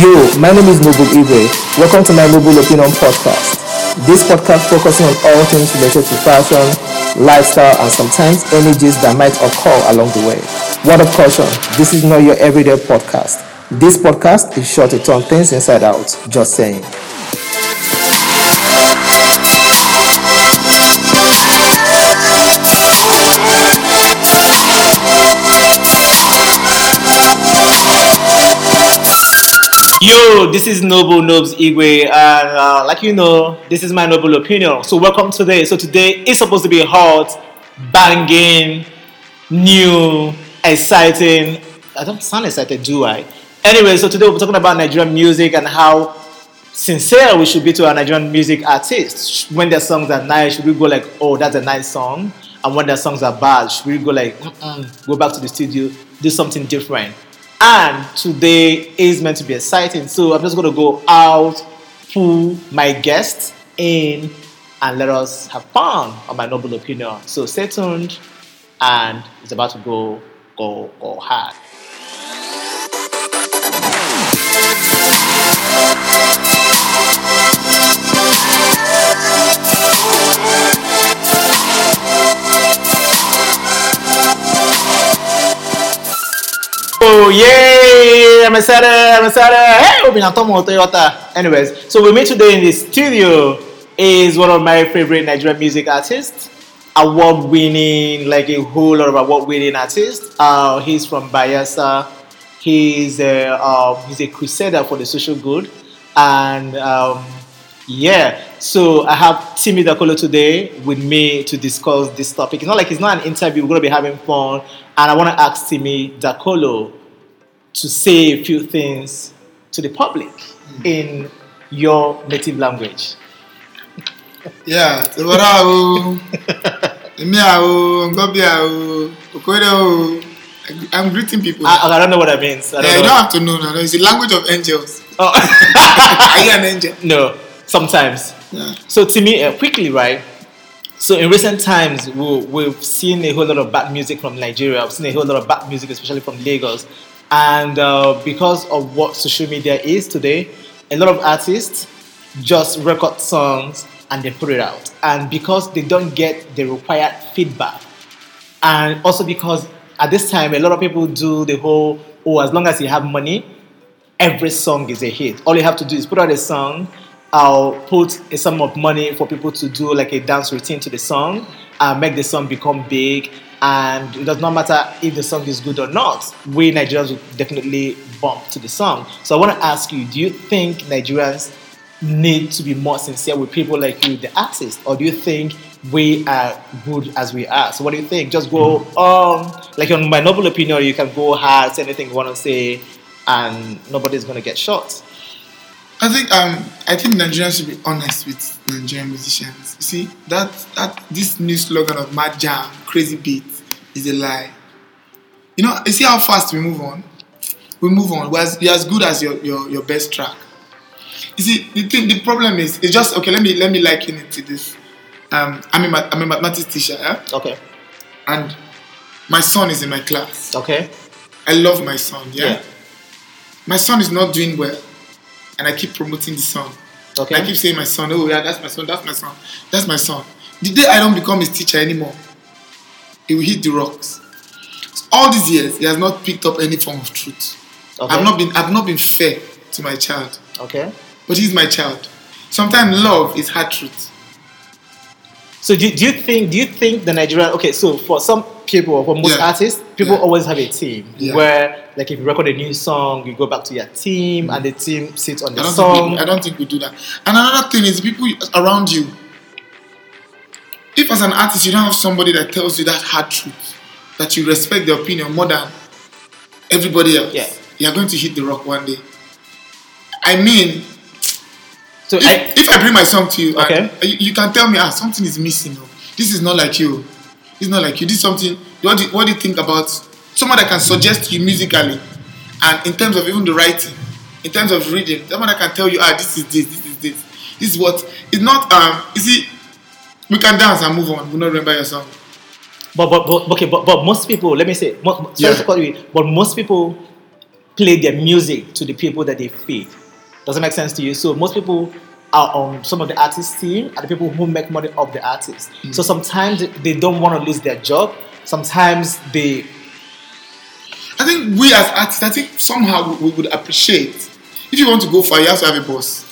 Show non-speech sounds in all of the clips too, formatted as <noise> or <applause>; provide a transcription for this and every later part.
Yo, my name is Noble Ibe. Welcome to my Noble Opinion podcast. This podcast focusing on all things related to fashion, lifestyle, and sometimes energies that might occur along the way. Word of caution, this is not your everyday podcast. This podcast is sure to turn things inside out. Just saying. Yo, this is Noble Nobes Igwe, and uh, like you know, this is my Noble Opinion. So, welcome today. So, today is supposed to be hot, banging, new, exciting. I don't sound excited, do I? Anyway, so today we're talking about Nigerian music and how sincere we should be to our Nigerian music artists. When their songs are nice, should we go like, oh, that's a nice song? And when their songs are bad, should we go like, go back to the studio, do something different? And today is meant to be exciting. So I'm just going to go out, pull my guests in, and let us have fun on my noble opinion. So stay tuned, and it's about to go, go, go hard. Yay! I'm excited! I'm excited! Hey, on Toyota. Anyways, so we meet today in the studio is one of my favorite Nigerian music artists, award-winning, like a whole lot of award-winning artists. Uh, he's from Bayelsa. He's a um, he's a crusader for the social good, and um, yeah. So I have Timi Dakolo today with me to discuss this topic. It's not like it's not an interview. We're gonna be having fun, and I want to ask Timi Dakolo to say a few things to the public in your native language. Yeah, Tewara o, Emi o, Ngobi o, Okoye o. I'm greeting people. I, I don't know what that means. I don't yeah, you don't have to know now. It's the language of angels. Oh. <laughs> Are you an angel? no, sometimes. Yeah. So to me, uh, quickly, right? So in recent times, we, we've seen a whole lot of bad music from Nigeria. We've seen a whole lot of bad music, especially from Lagos. And uh, because of what social media is today, a lot of artists just record songs and they put it out. And because they don't get the required feedback, and also because at this time, a lot of people do the whole, oh, as long as you have money, every song is a hit. All you have to do is put out a song. I'll put a sum of money for people to do like a dance routine to the song and make the song become big. And it does not matter if the song is good or not. We Nigerians will definitely bump to the song. So I want to ask you: Do you think Nigerians need to be more sincere with people like you, the artist, or do you think we are good as we are? So what do you think? Just go um like on my noble opinion, you can go hard, say anything you want to say, and nobody's gonna get shot. I think um I think Nigerians should be honest with Nigerian musicians. You see that that this new slogan of mad jam, crazy beat is a lie. You know, you see how fast we move on. We move on. We're as, you're as good as your, your your best track. You see, the thing, the problem is, it's just okay. Let me let me liken it to this. Um, I'm a I'm a mathematics teacher, yeah? Okay. and my son is in my class. Okay. I love my son, yeah? Yeah. My son is not doing well, and I keep promoting the song. Okay. I keep saying my son, oh yeah, that's my son, that's my son, that's my son. The day I don't become his teacher anymore, he will hit the rocks. All these years, he has not picked up any form of truth. Okay. I've not been I've not been fair to my child, Okay. but he's my child. Sometimes love is hard truth. So do, do you think do you think the Nigerian okay so for some people for most Yeah. artists people Yeah. always have a team Yeah. where like if you record a new song you go back to your team mm. and the team sits on I the don't, song we, I don't think we do that. And another thing is people around you. If as an artist you don't have somebody that tells you that hard truth, that you respect their opinion more than everybody else, you're going to hit the rock one day. I mean, so if I, if I bring my song to you, Okay. you, you can tell me, ah, something is missing. oh. This is not like you. It's not like you. This is something. What do, what do you think about someone that can suggest to you musically, and in terms of even the writing, in terms of reading, someone that can tell you, ah, this is this, this is this, this is what. It's not. Um, you see, we can dance and move on. We not remember your song. but, but but okay but, but most people let me say mo- sorry Yeah. to cut you but most people play their music to the people that they feed. Does it make sense to you? So most people are on some of the artist team are the people who make money off the artist. Mm. So sometimes they don't want to lose their job. Sometimes they I think we as artists, I think somehow we, would appreciate if you want to go far, you have to have a boss.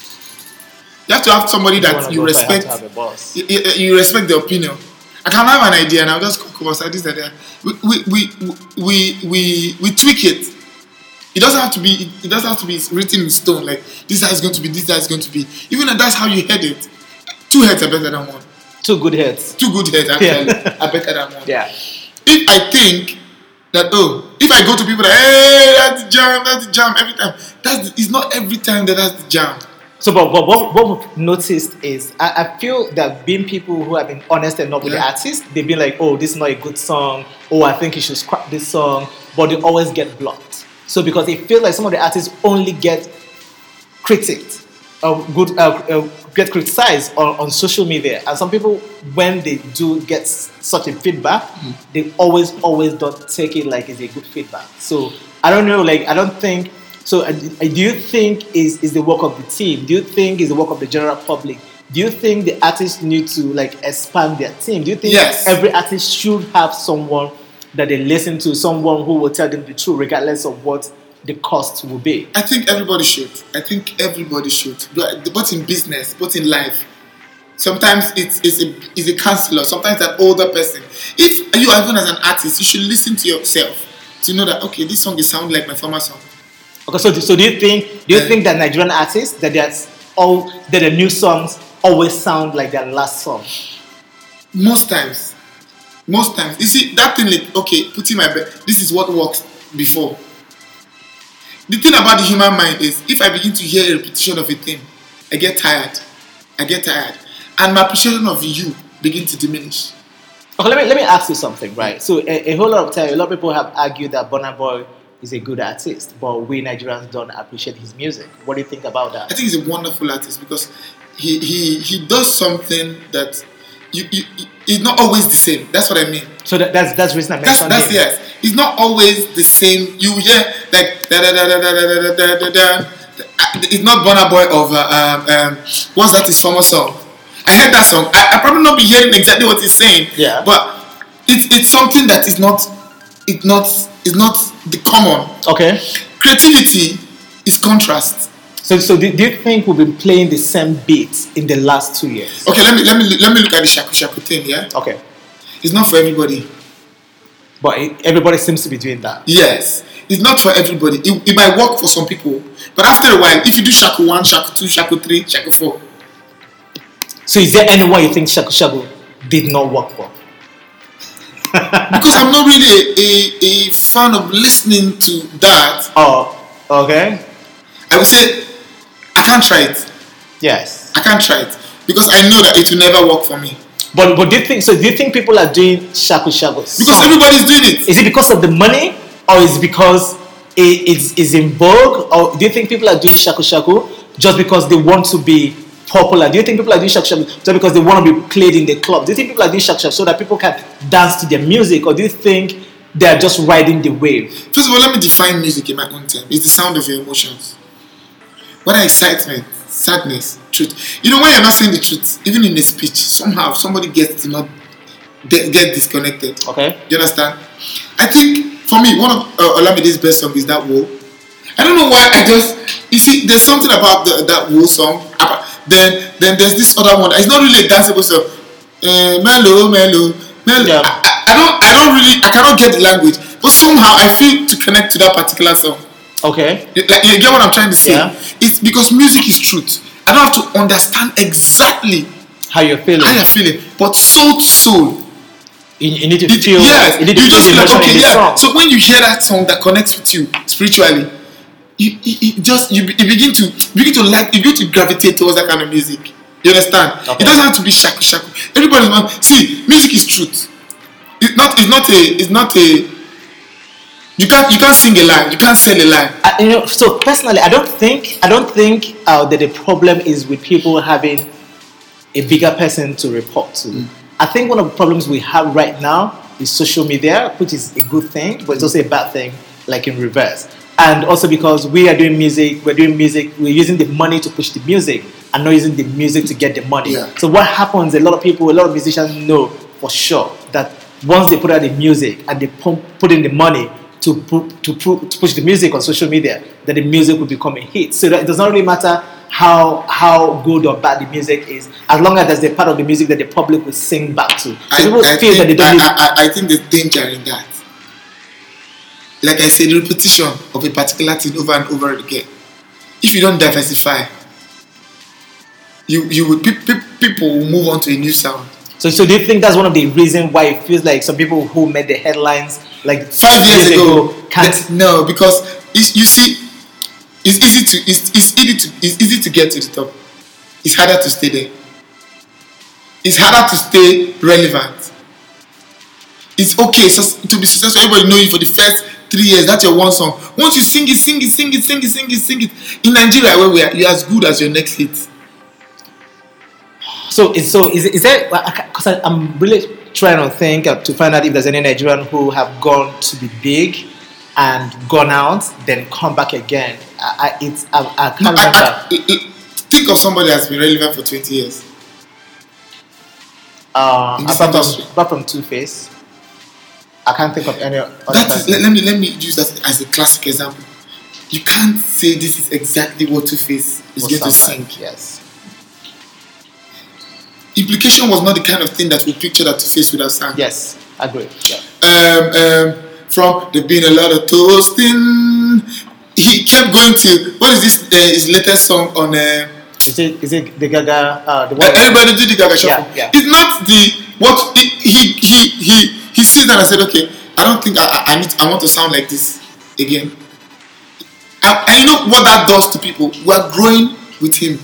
You have to have somebody that you go far, you have respect. to have a boss. You, you- you respect the opinion. I can have an idea and I'll just come outside this idea. We we, we we we we tweak it. It doesn't have to be. It doesn't have to be written in stone. Like this is going to be. This is going to be. Even if that's how you head it. Two heads are better than one. Two good heads. Two good heads actually Yeah. <laughs> are better than one. Yeah. if I think that oh, if I go to people that hey, that's the jam, that's the jam every time. That's the, it's not every time that that's the jam. So, but, but what, what we've noticed is, I, I feel that being people who have been honest enough with the Yeah. artist, they've been like, oh, this is not a good song. Oh, I think you should scrap this song. But they always get blocked. So, because it feels like some of the artists only get critiqued, uh, good, uh, uh, get criticized on, on social media. And some people, when they do get such a feedback, they always, always don't take it like it's a good feedback. So, I don't know, like, I don't think so uh, do you think is is the work of the team? Do you think is the work of the general public? Do you think the artists need to like expand their team? Do you think Yes. every artist should have someone that they listen to, someone who will tell them the truth, regardless of what the cost will be? I think everybody should. I think everybody should. But in business, but in life. Sometimes it's, it's, a, it's a counselor, sometimes an older person. If you are even as an artist, you should listen to yourself to know that okay, this song is sound like my former song. Okay, so so do you think do you think that Nigerian artists that there's all that the new songs always sound like their last song? Most times. Most times. You see, that thing like, okay, put in my bed. This is what works before. The thing about the human mind is if I begin to hear a repetition of a thing, I get tired. I get tired. And my appreciation of you begin to diminish. Okay, let me let me ask you something, right? So a, a whole lot of time, a lot of people have argued that Burna Boy is a good artist, but we Nigerians don't appreciate his music. What do you think about that I think he's a wonderful artist because he he, he does something that you, you, it's not always the same. That's what I mean. So that, that's that's the reason I That's mentioned that's him. yes. It's not always the same. You hear like da da da da da da da da da. It's not Burna Boy of uh, um, um, what's that his former song? I heard that song. I, I probably not be hearing exactly what he's saying. Yeah. But it's it's something that is not it's not it's not the common. Okay. Creativity is contrast. So so do, do you think we've been playing the same beats in the last two years? Okay, let me let me let me look at the shaku shaku thing. Yeah, Okay. it's not for everybody. But it, everybody seems to be doing that. Yes, it's not for everybody. It, it might work for some people, but after a while, if you do shaku one, shaku two, shaku three, shaku four, So is there anyone you think Shaku Shaku did not work for? <laughs> because I'm not really a, a, a fan of listening to that, Oh, okay. I would say can't try it. Yes. I can't try it because I know that it will never work for me. But but do you think so? Do you think people are doing Shaku Shaku? Because everybody's doing it. Is it because of the money, or is it because it is is in vogue, or do you think people are doing shaku shaku just because they want to be popular? Do you think people are doing shaku shaku just because they want to be played in the club? Do you think people are doing shaku shaku so that people can dance to their music, or do you think they are just riding the wave? First of all, let me define music in my own terms. It's the sound of your emotions. Whether excitement, sadness, truth. You know, when you're not saying the truth, even in a speech, somehow somebody gets to not get, get disconnected. Okay. You understand? I think for me, one of uh, Olamide's best songs is that Woe. I don't know why I just you see there's something about the, that Woe song. Then then there's this other one. It's not really a danceable song. Uh, mellow, mellow, mellow. Yeah. I, I, I don't I don't really I cannot get the language, but somehow I feel to connect to that particular song. Okay. Like you get what I'm trying to say? Yeah. It's because music is truth. I don't have to understand exactly How you're feeling? how you're feeling, but soul to soul. You, you need to It- feel. yes, You need to you feel just feel like okay, yeah. So when you hear that song that connects with you spiritually, you, you, just you, begin to begin to like you begin to gravitate towards that kind of music. You understand? Okay. It doesn't have to be shaku. Everybody's man. See, music is truth. It's not. It's not a. It's not a. You can't. You can't sing a lie. You can't sell a lie. I, you know, so personally, I don't think I don't think uh, that the problem is with people having a bigger person to report to. I think one of the problems we have right now is social media, which is a good thing, but it's also a bad thing, like in reverse. and also because we are doing music, we're doing music, we're using the money to push the music and not using the music to get the money. Yeah. So what happens? A lot of people, a lot of musicians know for sure that once they put out the music and they pump, put in the money to to, to push the music on social media, that the music will become a hit. So that it does not really matter how how good or bad the music is, as long as there's a part of the music that the public will sing back to. So I, people I feel that they think, don't I. I, I think there's danger in that. Like I said, repetition of a particular thing over and over again. If you don't diversify, you you will pe- pe- people will move on to a new sound. So, so do you think that's one of the reasons why it feels like some people who made the headlines like Five years ago, can't? that- no, because it's, you see, it's easy to it's, it's easy to it's easy to get to the top. It's harder to stay there. It's harder to stay relevant. It's okay so to be successful. Everybody know you for the first three years. That's your one song. Once you sing it, sing it, sing it, sing it, sing it, sing it. In Nigeria, where we are, you're as good as your next hit. So, is, so is, is there? Because I'm really trying to think uh, to find out if there's any Nigerian who have gone to be big and gone out, then come back again. I, I, it's I, I can't No, remember. I- it- it- think of somebody that's been relevant for 20 years. Uh, apart from, apart from Two Face, I can't think of any other That is, let, let me let me use that as a classic example. You can't say this is exactly what Two Face is going to sing. Yes. Implication was not the kind of thing that we pictured that Two Face would have sang. Yes. Agree. Yeah. Um, um, from there been a lot of toasting. He kept going to what is this? Uh, his latest song on. Uh, Is it is it the Gaga? Uh, the one. everybody do the Gaga shuffle. yeah. yeah. It's not the what he he he he, he sits down and said, okay, I don't think I, I, I need I want to sound like this again. And, and you know what that does to people? We're growing with him.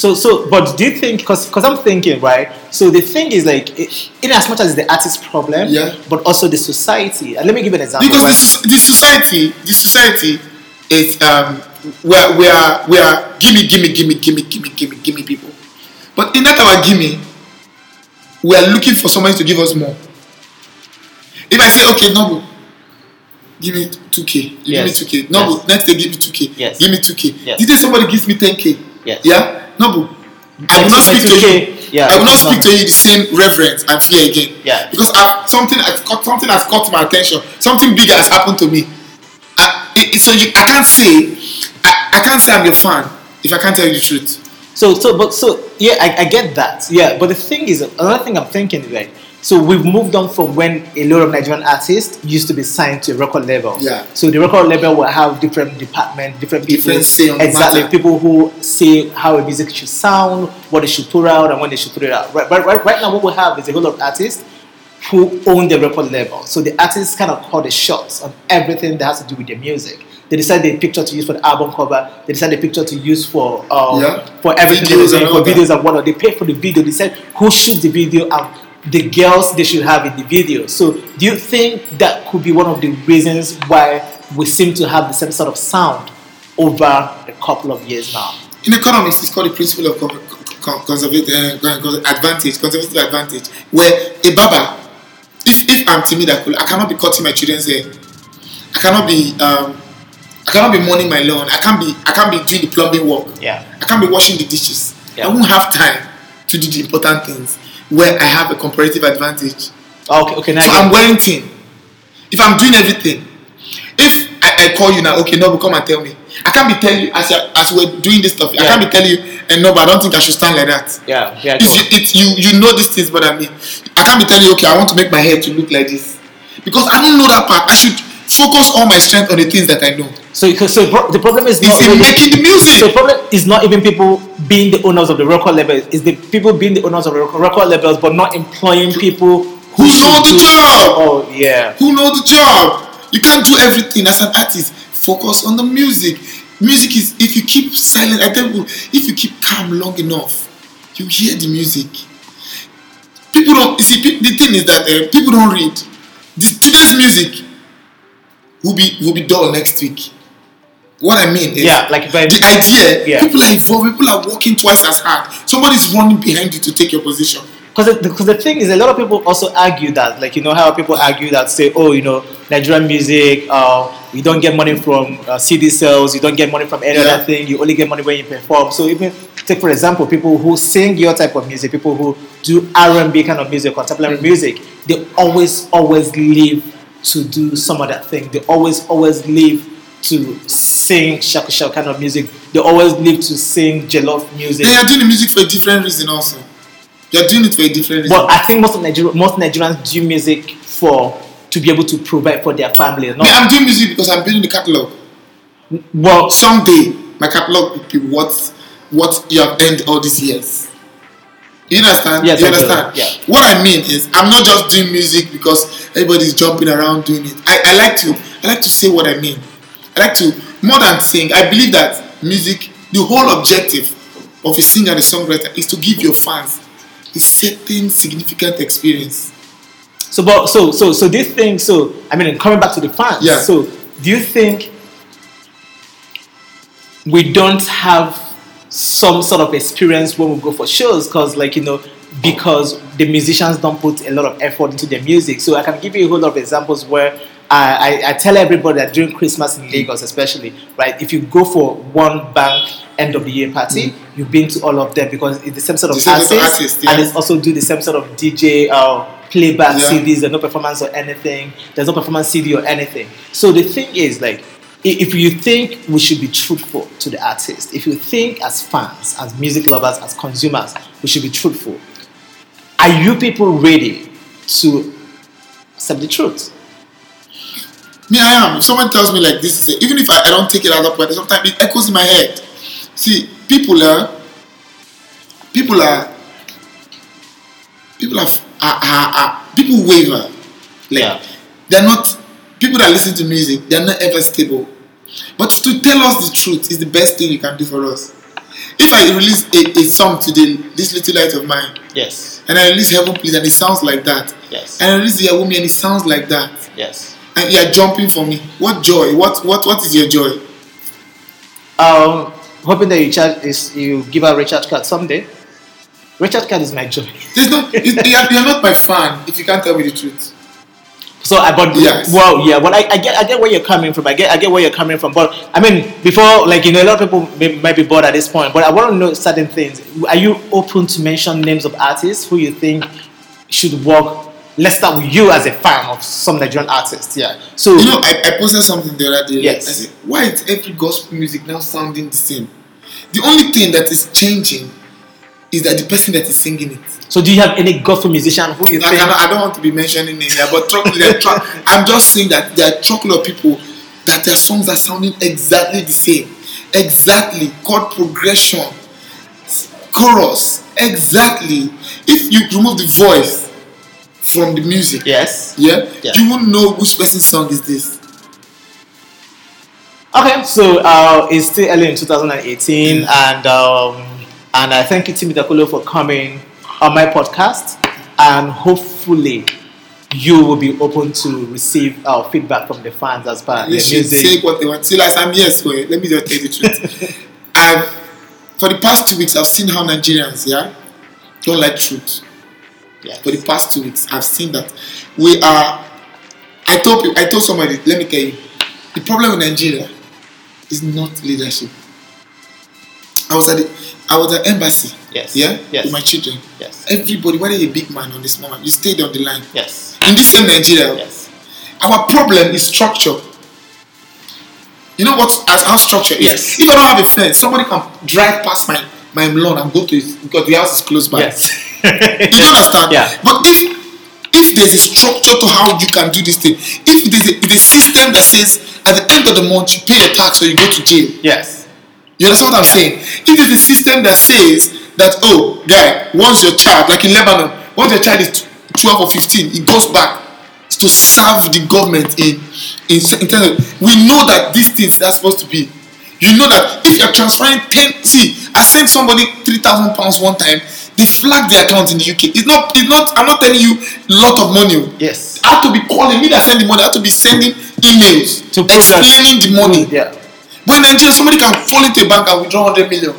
So, so, but do you think? Because, because I'm thinking, right? So the thing is, like, it, in as much as the artist's problem, Yeah. but also the society. And let me give an example. Because right? this is this society, this society is um where we are we are gimme gimme gimme gimme gimme gimme gimme people. But in that our gimme, we are looking for somebody to give us more. If I say okay, Noble, give me two K, you Yes. give me two K. Noble, Yes. next day give me two K. Yes. Give me two K. Yes. Did say somebody gives me ten K? Yes. Yeah, Noble. I will not speak to you. yeah, I will not speak to you the same reverence and fear again. Yeah. Because I've, something has caught something has caught my attention. Something bigger has happened to me. I, it, it- so you, I can't say I, I can't say I'm your fan if I can't tell you the truth. So, so, but so, yeah, I, I get that. Yeah, but the thing is, another thing I'm thinking, is like, so we've moved on from when a lot of Nigerian artists used to be signed to a record label. Yeah. So the record label will have different departments, different people. Different say exactly. matter. People who say how a music should sound, what they should put out, and when they should put it out. Right, right, right, right now, what we have is a whole lot of artists who own the record label. So the artists kind of call the shots on everything that has to do with their music. They decide the picture to use for the album cover. They decide the picture to use for um, Yeah. for everything Videos they all for videos and whatnot. They pay for the video. They said who shoots the video and the girls they should have in the video. So do you think that could be one of the reasons why we seem to have the same sort of sound over a couple of years now? In economics, it's called the principle of con- con- conservative uh, advantage, conservative advantage, where a barber, if, if I'm timid, I cannot be cutting my children's hair. I cannot be um, I cannot be mowing my lawn. I can't be I can't be doing the plumbing work. Yeah. I can't be washing the dishes. Yeah. I won't have time to do the important things where I have a comparative advantage. Okay. Okay. Now So I'm wearing thin. If I'm doing everything, if I, I call you now, okay, no, come and tell me. I can't be telling you as as we're doing this stuff. I can't be telling you, eh, and no, but I don't think I should stand like that. yeah. Yeah. You, it, you you know these things better than me. I can't be telling you, okay, I want to make my hair to look like this because I don't know that part. I should focus all my strength on the things that I know. So, so the problem is not really- making the music. So the problem is not even people being the owners of the record labels. It's the people being the owners of the record labels, but not employing people who, Who know the job. Oh yeah. who know the job. You can't do everything as an artist. Focus on the music. Music is if you keep silent. I tell you, if you keep calm long enough, you hear the music. People don't you see. The thing is that uh, people don't read. This, today's music will be will be dull next week. What I mean is, Yeah, like if I- the idea. Yeah. People are evolving. People are working twice as hard. Somebody's running behind you to take your position. Because the, because the thing is, a lot of people also argue that, like you know how people argue that say, oh, you know, Nigerian music, uh, you don't get money from uh, CD sales, you don't get money from any Yeah. other thing. You only get money when you perform. So even take for example, people who sing your type of music, people who do R&B kind of music, contemporary Mm. music, they always always live to do some other thing. They always always live to sing shaku shaku kind of music. They always live to sing jollof music. Then you're doing the music for a different reason also. They are doing it for a different reason. But I think most most Nigerians do music for to be able to provide for their family. Not, Me, I'm doing music because I'm building the catalog. well, Someday, my catalog will be what what you have earned all these years. You understand? Yes, you understand? Yeah. What I mean is, I'm not just doing music because everybody's jumping around doing it. I, I like to I like to say what I mean. I like to more than sing. I believe that music, the whole objective of a singer and a songwriter is to give your fans a certain significant experience. So, but so so so this thing. So I mean, coming back to the fans. Yeah. So do you think we don't have some sort of experience when we go for shows? Because like you know, because the musicians don't put a lot of effort into their music. So I can give you a whole lot of examples where. I, I, I tell everybody that during Christmas in Lagos, especially, right? If you go for one bank end of the year party, you've been to all of them because it's the same sort of The artists, artist, yeah. and it's also do the same sort of DJ uh, playback Yeah. CDs. There's no performance or anything. There's no performance CD or anything. So the thing is, like, if you think we should be truthful to the artist, if you think as fans, as music lovers, as consumers, we should be truthful. Are you people ready to accept the truth? Me, I am. If someone tells me like this, is it, even if I, I don't take it as a point, sometimes it echoes in my head. See, people are, people are, people are, are, are, are people waver. Like Yeah. they're not people that listen to music. They're not ever stable. But to tell us the truth is the best thing you can do for us. If I release a, a song today, this little light of mine, Yes. and I release Heaven Please, and it sounds like that, Yes. and I release Iyawo Mi, and it sounds like that Yes. and you're jumping for me. What joy? What what what is your joy? Um, hoping that you charge is you give out recharge card someday. Recharge card is my joy. There's no. you- You're, you're not my fan if you can't tell me the truth. So I but Yes. well yeah well I, I get I get where you're coming from I get I get where you're coming from but I mean before like you know a lot of people may, might be bored at this point but I want to know certain things are you open to mention names of artists who you think should work let's start with you as a fan of some Nigerian artists yeah so You know, I, I posted something the other day. Yes. I said, why is every gospel music now sounding the same? The only thing that is changing is that the person that is singing it. so do you have any gospel musician who you I, think I don't want to be mentioning names here, but truck, truck- <laughs> I'm just saying that there are truckload of people that their songs are sounding exactly the same. Exactly. Chord progression, chorus, exactly. If you remove the voice from the music, yes yeah, Yeah. you won't know which person's song is this. Okay, so uh, it's still early in 2018, and um, and I thank you, Timi Dakolo, for coming on my podcast, and hopefully you will be open to receive our feedback from the fans as per the music. say what they want. See, like I'm yes, wait, let me just tell you the truth. <laughs> and for the past two weeks, I've seen how Nigerians, yeah, don't like truth. Yes. for the past two weeks. I've seen that we are. I told I told somebody. Let me tell you, the problem with Nigeria is not leadership. I was at the, I was at embassy. Yes. Yeah. Yes. With my children. Yes. Everybody, whether you're a big man on this moment, you stayed on the line. Yes. In this same Nigeria, Yes. our problem is structure. You know what? As our structure is. Yes. If I don't have a fence, somebody can drive past my my lawn and go to his because the house is close by. Yes. <laughs> You don't understand? Yeah. But if if there's a structure to how you can do this thing, if there's a, if a system that says at the end of the month you pay your tax or you go to jail, yes. You understand what I'm saying? If there's a system that says that oh guy, once your child, like in Lebanon, once your child is 12 or 15, it goes back to serve the government in in, in terms of, we know that these things are supposed to be. You know that if you're transferring 10, see, I sent somebody 3,000 pounds one time, they flagged the account in the UK. It's not, it's not, I'm not telling you a lot of money. Oh. Yes. I have to be calling me that send the money, I have to be sending emails To prove that- explaining the money. Mm, yeah. In Nigeria, somebody can fall into a bank and withdraw 100 million.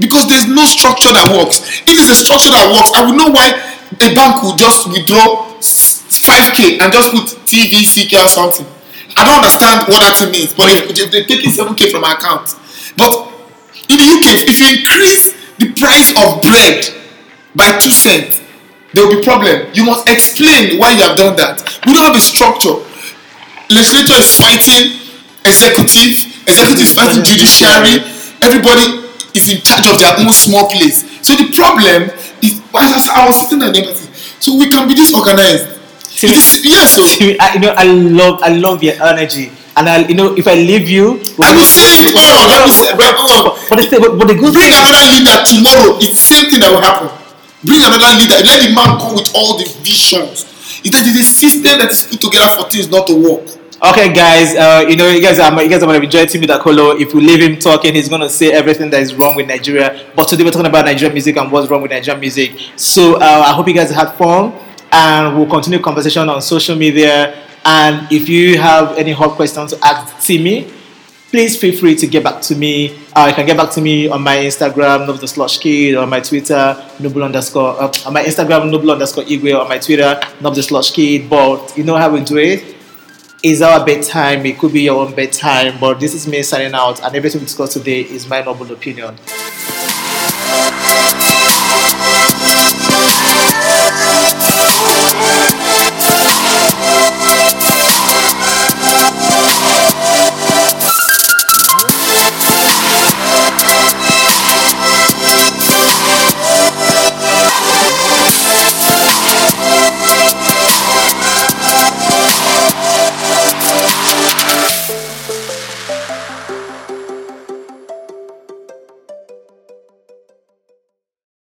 Because there's no structure that works. If there's a structure that works, I would know why a bank would just withdraw 5k and just put TV, CK or something. I don't understand what that means. But if they're taking 7k from my account. But in the UK, if you increase the price of bread by 2 cents, there will be problem. You must explain why you have done that. We don't have a structure. Legislature is fighting executive, executive is fighting judiciary, everybody is in charge of their own small place. So the problem is, I was, I sitting at the embassy, so we can be disorganized. See, It is, yes, so. I, you know, I love, I love your energy, and I, you know, if I leave you, I will say it. Let me say it all. but, the, but, but the good Bring thing, another leader tomorrow. It's the same thing that will happen. Bring another leader. Let the man come with all the visions. Is that it's a system that is put together for things not to work. Okay, guys, uh, you know, you guys are you guys are to enjoy Timi Dakolo. If we leave him talking, he's going to say everything that is wrong with Nigeria. But today we're talking about Nigerian music and what's wrong with Nigerian music. So uh, I hope you guys had fun, and we'll continue conversation on social media. And if you have any hot questions to ask Timi, please feel free to get back to me. Uh, you can get back to me on my Instagram, Noble the Slush Kid, or my Twitter, Noble underscore, uh, on my Instagram, Noble underscore Igwe, or my Twitter, Noble the Slush Kid. But you know how we do it? It's our bedtime, it could be your own bedtime, but this is me signing out, and everything we discussed today is my noble opinion.